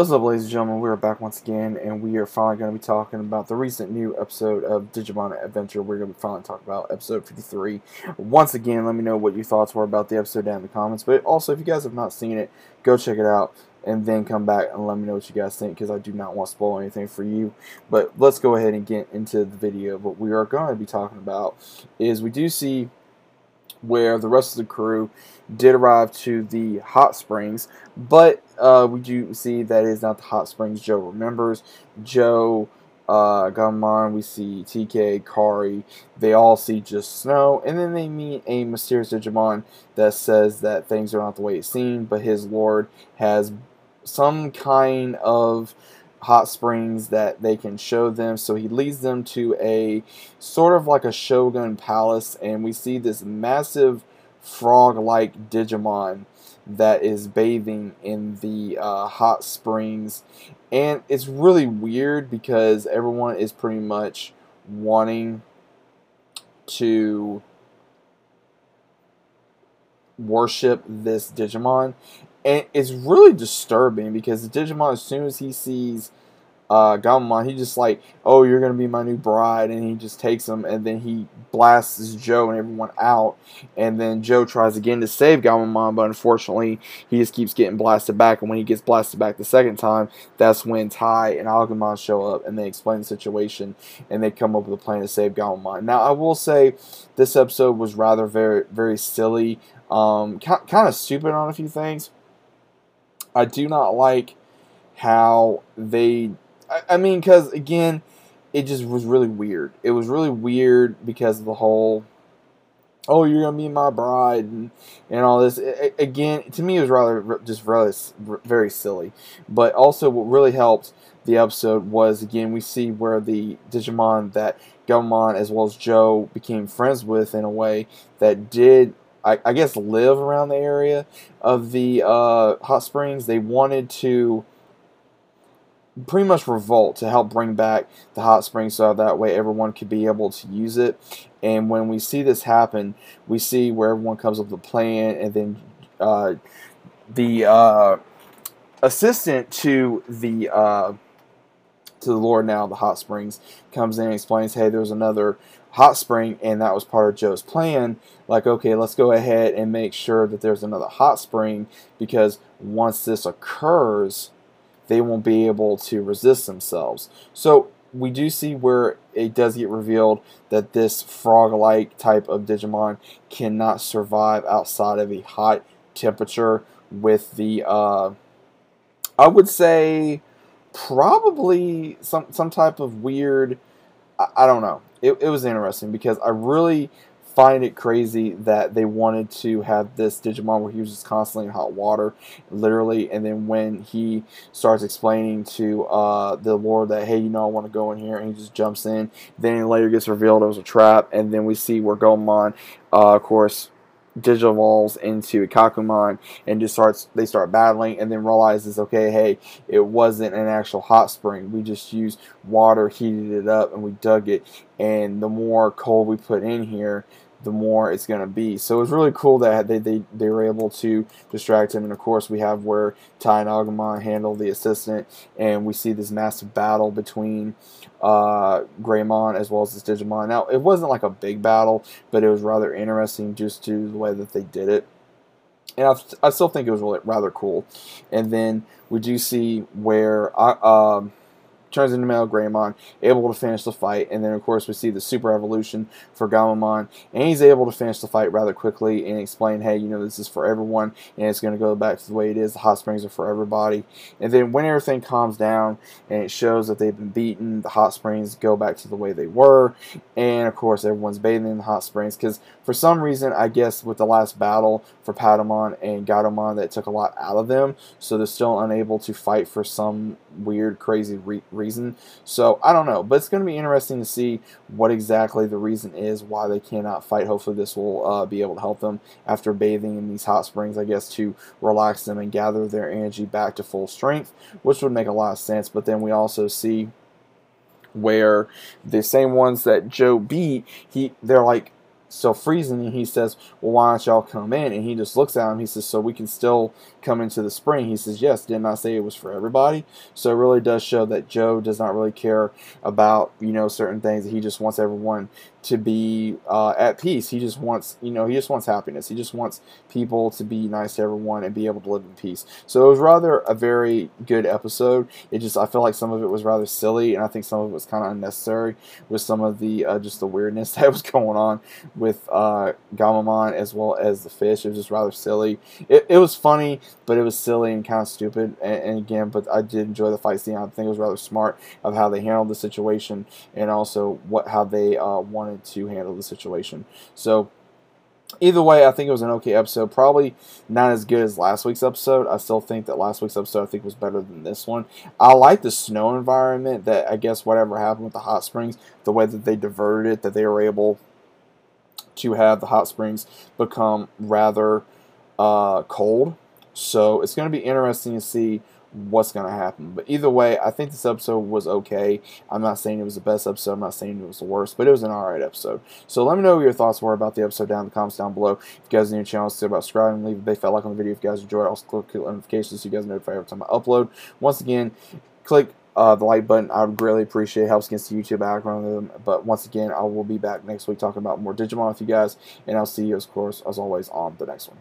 What's up, ladies and gentlemen? We're back once again, and we are finally going to be talking about the recent new episode of Digimon Adventure. We're going to finally talking about episode 53. Once again, let me know what your thoughts were about the episode down in the comments. But also, if you guys have not seen it, go check it out, and then come back and let me know what you guys think, because I do not want to spoil anything for you. But let's go ahead and get into the video. What we are going to be talking about is we do see where the rest of the crew did arrive to the hot springs, but uh, we do see that is not the hot springs Joe remembers. Joe, uh, Gomamon, we see TK, Kari, they all see just snow, and then they meet a mysterious Digimon that says that things are not the way it seemed, but his lord has some kind of hot springs that they can show them. So he leads them to a sort of like a Shogun palace, and we see this massive frog like Digimon that is bathing in the uh, hot springs. And it's really weird because everyone is pretty much wanting to worship this Digimon and it's really disturbing because the Digimon, as soon as he sees uh, Gomamon, he just like, oh, you're gonna be my new bride, and he just takes him, and then he blasts Joe and everyone out, and then Joe tries again to save Gomamon, but unfortunately, he just keeps getting blasted back, and when he gets blasted back the second time, that's when Tai and Agumon show up, and they explain the situation, and they come up with a plan to save Gomamon. Now, I will say, this episode was rather very, very silly, um, kind of stupid on a few things I do not like how they. I, I mean, because again, it just was really weird. It was really weird because of the whole. Oh, you're gonna be my bride and, and all this. It, again, to me, it was rather just really very silly. But also, what really helped the episode was again we see where the Digimon that Gomamon as well as Joe became friends with in a way that did I, I guess, live around the area of the uh, hot springs. They wanted to pretty much revolt to help bring back the hot springs so that way everyone could be able to use it. And when we see this happen, we see where everyone comes up with a plan, and then uh, the uh, assistant to the uh, to the Lord now, the hot springs, comes in and explains, hey, there's another hot spring, and that was part of Joe's plan. Like, okay, let's go ahead and make sure that there's another hot spring because once this occurs, they won't be able to resist themselves. So we do see where it does get revealed that this frog-like type of Digimon cannot survive outside of a hot temperature with the, uh, I would say, probably some some type of weird. I, I don't know. It, it was interesting because I really find it crazy that they wanted to have this Digimon where he was just constantly in hot water, literally. And then when he starts explaining to uh, the Lord that, hey, you know, I want to go in here, and he just jumps in. Then he later gets revealed it was a trap, and then we see where Gomamon, uh, of course, digivolves into Ikkakumon and just starts they start battling and then realizes okay hey it wasn't an actual hot spring. We just used water heated it up and we dug it. And the more coal we put in here the more it's going to be. So it was really cool that they, they, they were able to distract him. And of course, we have where Tai and Agumon handle the assistant, and we see this massive battle between uh, Greymon as well as this Digimon. Now, it wasn't like a big battle, but it was rather interesting just to the way that they did it. And I, I still think it was really rather cool. And then we do see where uh, um, turns into MetalGreymon, able to finish the fight, and then of course we see the super evolution for Gomamon, and he's able to finish the fight rather quickly and explain, hey, you know, this is for everyone, and it's going to go back to the way it is. The hot springs are for everybody. And then when everything calms down and it shows that they've been beaten, the hot springs go back to the way they were, and of course everyone's bathing in the hot springs. Because for some reason, I guess with the last battle for Patamon and Gatomon, that took a lot out of them, so they're still unable to fight for some weird, crazy re reason. So I don't know, but it's going to be interesting to see what exactly the reason is why they cannot fight. Hopefully, this will uh, be able to help them after bathing in these hot springs, I guess, to relax them and gather their energy back to full strength, which would make a lot of sense. But then we also see where the same ones that Joe beat, he they're like so freezing and he says well why don't y'all come in? And he just looks at him. He says so we can still come into the spring? He says yes. Didn't i say it was for everybody? So it really does show that joe does not really care about you know certain things. He just wants everyone to be uh, at peace he just wants you know he just wants happiness he just wants people to be nice to everyone and be able to live in peace so it was rather a very good episode it just i feel like some of it was rather silly and i think some of it was kind of unnecessary with some of the uh, just the weirdness that was going on with uh, Gamamon as well as the fish. It was just rather silly. It, it was funny, but it was silly and kind of stupid. And, and, again, but I did enjoy the fight scene. I think it was rather smart of how they handled the situation and also what how they uh, wanted to handle the situation. So either way, I think it was an okay episode. Probably not as good as last week's episode. I still think that last week's episode I think was better than this one. I like the snow environment. That I guess whatever happened with the hot springs, the way that they diverted it, that they were able to have the hot springs become rather uh, cold. So it's going to be interesting to see what's going to happen. But either way, I think this episode was okay. I'm not saying it was the best episode. I'm not saying it was the worst, but it was an alright episode. So let me know what your thoughts were about the episode down in the comments down below. If you guys are new to the channel, say about subscribing, leave a big fat like on the video if you guys enjoyed. Also click notifications so you guys know every time I upload. Once again, click uh, the like button. I would greatly appreciate it. Helps against the YouTube algorithm. But once again, I will be back next week talking about more Digimon with you guys. And I'll see you, of course, as always, on the next one.